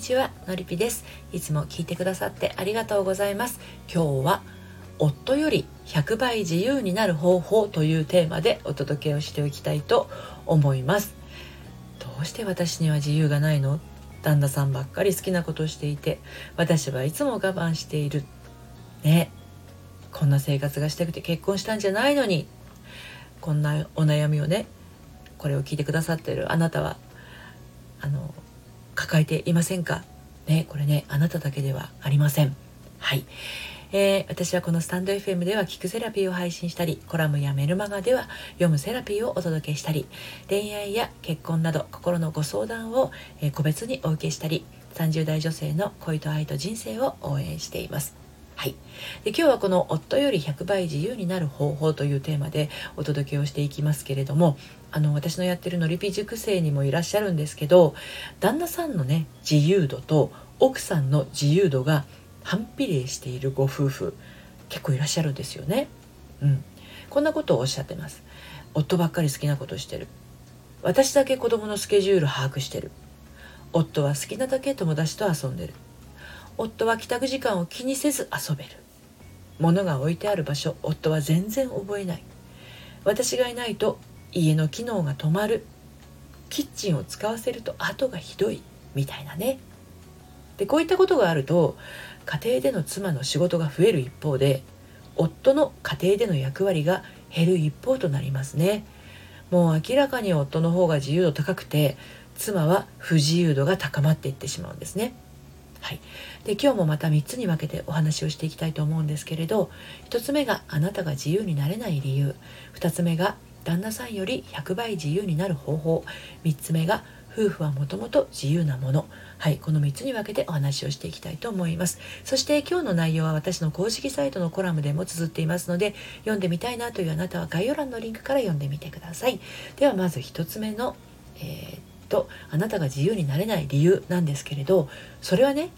にちはのりぴです。いつも聞いてくださってありがとうございます。今日は夫より100倍自由になる方法というテーマでお届けをしておきたいと思います。どうして私には自由がないの？旦那さんばっかり好きなことをしていて私はいつも我慢している。ね。こんな生活がしたくて結婚したんじゃないのに。こんなお悩みをねこれを聞いてくださってるあなたはあの抱えていませんか？ねこれねあなただけではありません。はい、えー、私はこのスタンド FM では聞くセラピーを配信したりコラムやメルマガでは読むセラピーをお届けしたり恋愛や結婚など心のご相談を、え、個別にお受けしたり30代女性の恋と愛と人生を応援しています。はい、で今日はこの「夫より100倍自由になる方法」というテーマでお届けをしていきますけれどもあの私のやってるのりぴ塾生にもいらっしゃるんですけど旦那さんのね自由度と奥さんの自由度が反比例しているご夫婦結構いらっしゃるんですよね。うん、こんなことをおっしゃってます。夫ばっかり好きなことしてる。私だけ子供のスケジュール把握してる。夫は好きなだけ友達と遊んでる。夫は帰宅時間を気にせず遊べる。物が置いてある場所夫は全然覚えない。私がいないと家の機能が止まる。キッチンを使わせると後がひどい。みたいなね。でこういったことがあると家庭での妻の仕事が増える一方で夫の家庭での役割が減る一方となりますね。もう明らかに夫の方が自由度高くて妻は不自由度が高まっていってしまうんですね。はい、で今日もまた3つに分けてお話をしていきたいと思うんですけれど1つ目があなたが自由になれない理由。2つ目が旦那さんより100倍自由になる方法。3つ目が夫婦はもともと自由なもの。はいこの3つに分けてお話をしていきたいと思います。そして今日の内容は私の公式サイトのコラムでも綴っていますので読んでみたいなというあなたは概要欄のリンクから読んでみてください。ではまず1つ目の、えーとあなたが自由になれない理由なんですけれどそれはね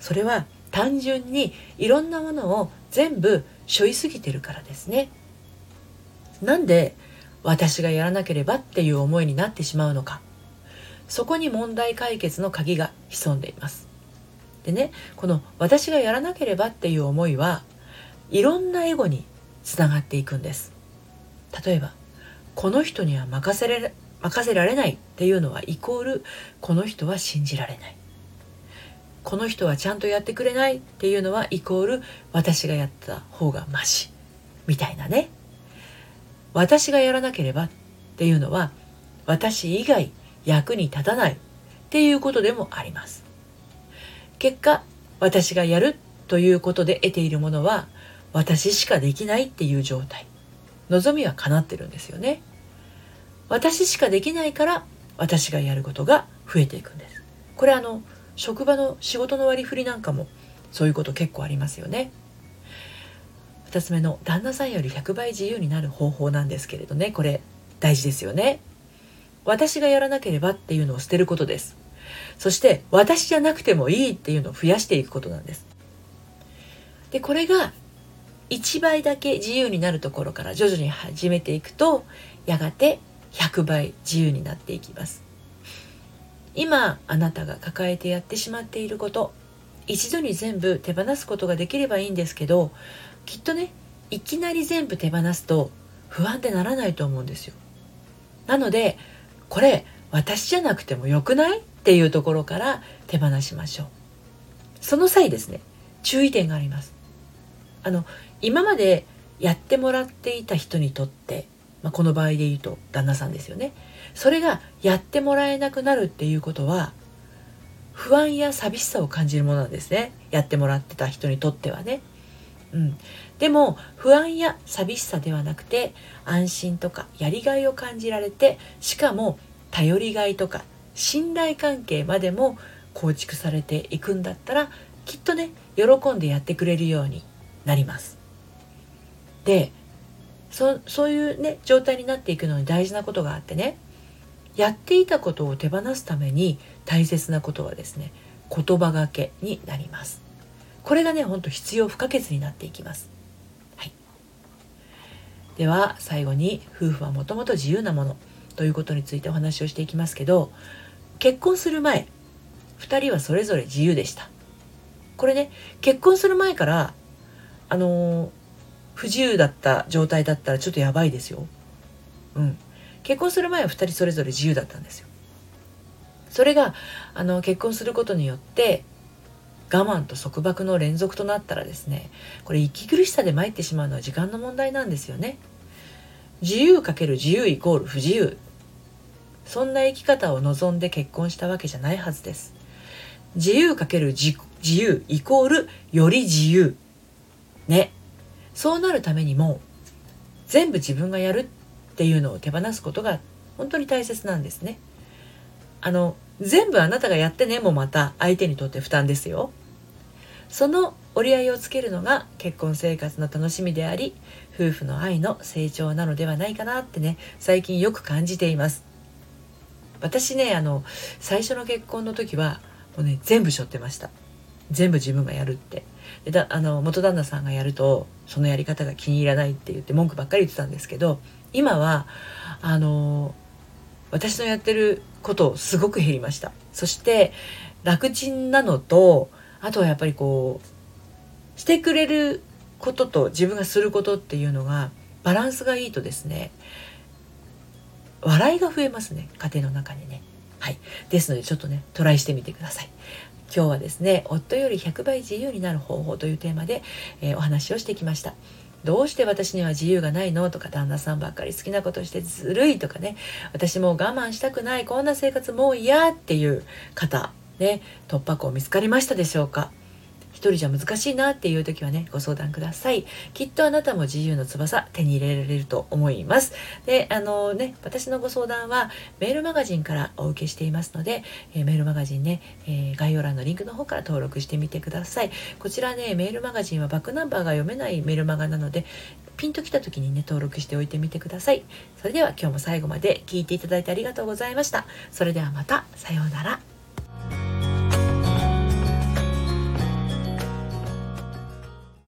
それは単純にいろんなものを全部背負いすぎてるからですね。なんで私がやらなければっていう思いになってしまうのかそこに問題解決の鍵が潜んでいます。でねこの私がやらなければっていう思いはいろんなエゴにつながっていくんです。例えばこの人には任せれ任せられないっていうのはイコールこの人は信じられない。この人はちゃんとやってくれないっていうのはイコール私がやった方がマシみたいなね。私がやらなければっていうのは私以外役に立たないっていうことでもあります。結果私がやるということで得ているものは私しかできないっていう状態。望みは叶ってるんですよね。私しかできないから私がやることが増えていくんです。これあの職場の仕事の割り振りなんかもそういうこと結構ありますよね。2つ目の旦那さんより100倍自由になる方法なんですけれどね。これ大事ですよね。私がやらなければっていうのを捨てることです。そして私じゃなくてもいいっていうのを増やしていくことなんです。でこれが1倍だけ自由になるところから徐々に始めていくとやがて100倍自由になっていきます。今あなたが抱えてやってしまっていること一度に全部手放すことができればいいんですけどきっとねいきなり全部手放すと不安でならないと思うんですよ。なのでこれ私じゃなくてもよくないっていうところから手放しましょう。その際ですね注意点があります。あの今までやってもらっていた人にとってまあ、この場合で言うと旦那さんですよねそれがやってもらえなくなるっていうことは不安や寂しさを感じるものなんですねやってもらってた人にとってはね。うん、でも不安や寂しさではなくて安心とかやりがいを感じられてしかも頼りがいとか信頼関係までも構築されていくんだったらきっとね喜んでやってくれるようになります。でそそういうね状態になっていくのに大事なことがあってね。やっていたことを手放すために大切なことはですね言葉がけになります。これがねほんと必要不可欠になっていきます、はい、では最後に夫婦はもともと自由なものということについてお話をしていきますけど結婚する前2人はそれぞれ自由でした。これね結婚する前からあのー、不自由だった状態だったらちょっとやばいですよ。うん。結婚する前は2人それぞれ自由だったんですよ。それがあの結婚することによって我慢と束縛の連続となったらですねこれ息苦しさで参ってしまうのは時間の問題なんですよね。自由かける自由イコール不自由。そんな生き方を望んで結婚したわけじゃないはずです。自由かける自由イコールより自由。ね。そうなるためにも全部自分がやるっていうのを手放すことが本当に大切なんですね。あの全部あなたがやってねもまた相手にとって負担ですよ。その折り合いをつけるのが結婚生活の楽しみであり夫婦の愛の成長なのではないかなってね最近よく感じています。私ねあの最初の結婚の時はもうね全部背負ってました。全部自分がやるって。でだあの元旦那さんがやるとそのやり方が気に入らないって言って文句ばっかり言ってたんですけど今はあの私のやってることすごく減りました。そして楽ちんなのとあとはやっぱりこうしてくれることと自分がすることっていうのがバランスがいいとですね笑いが増えますね家庭の中にね。はい。ですのでちょっとねトライしてみてください。今日はですね夫より100倍自由になる方法というテーマで、えー、お話をしてきました。どうして私には自由がないの？とか旦那さんばっかり好きなことしてずるいとかね。私もう我慢したくない。こんな生活もう嫌っていう方ね突破口見つかりましたでしょうか？一人じゃ難しいなっていう時はねご相談ください。きっとあなたも自由の翼手に入れられると思います。であのね私のご相談はメールマガジンからお受けしていますので、えー、メールマガジンね、えー、概要欄のリンクの方から登録してみてください。こちらねメールマガジンはバックナンバーが読めないメールマガなのでピンときた時にね登録しておいてみてください。それでは今日も最後まで聞いていただいてありがとうございました。それではまた。さようなら。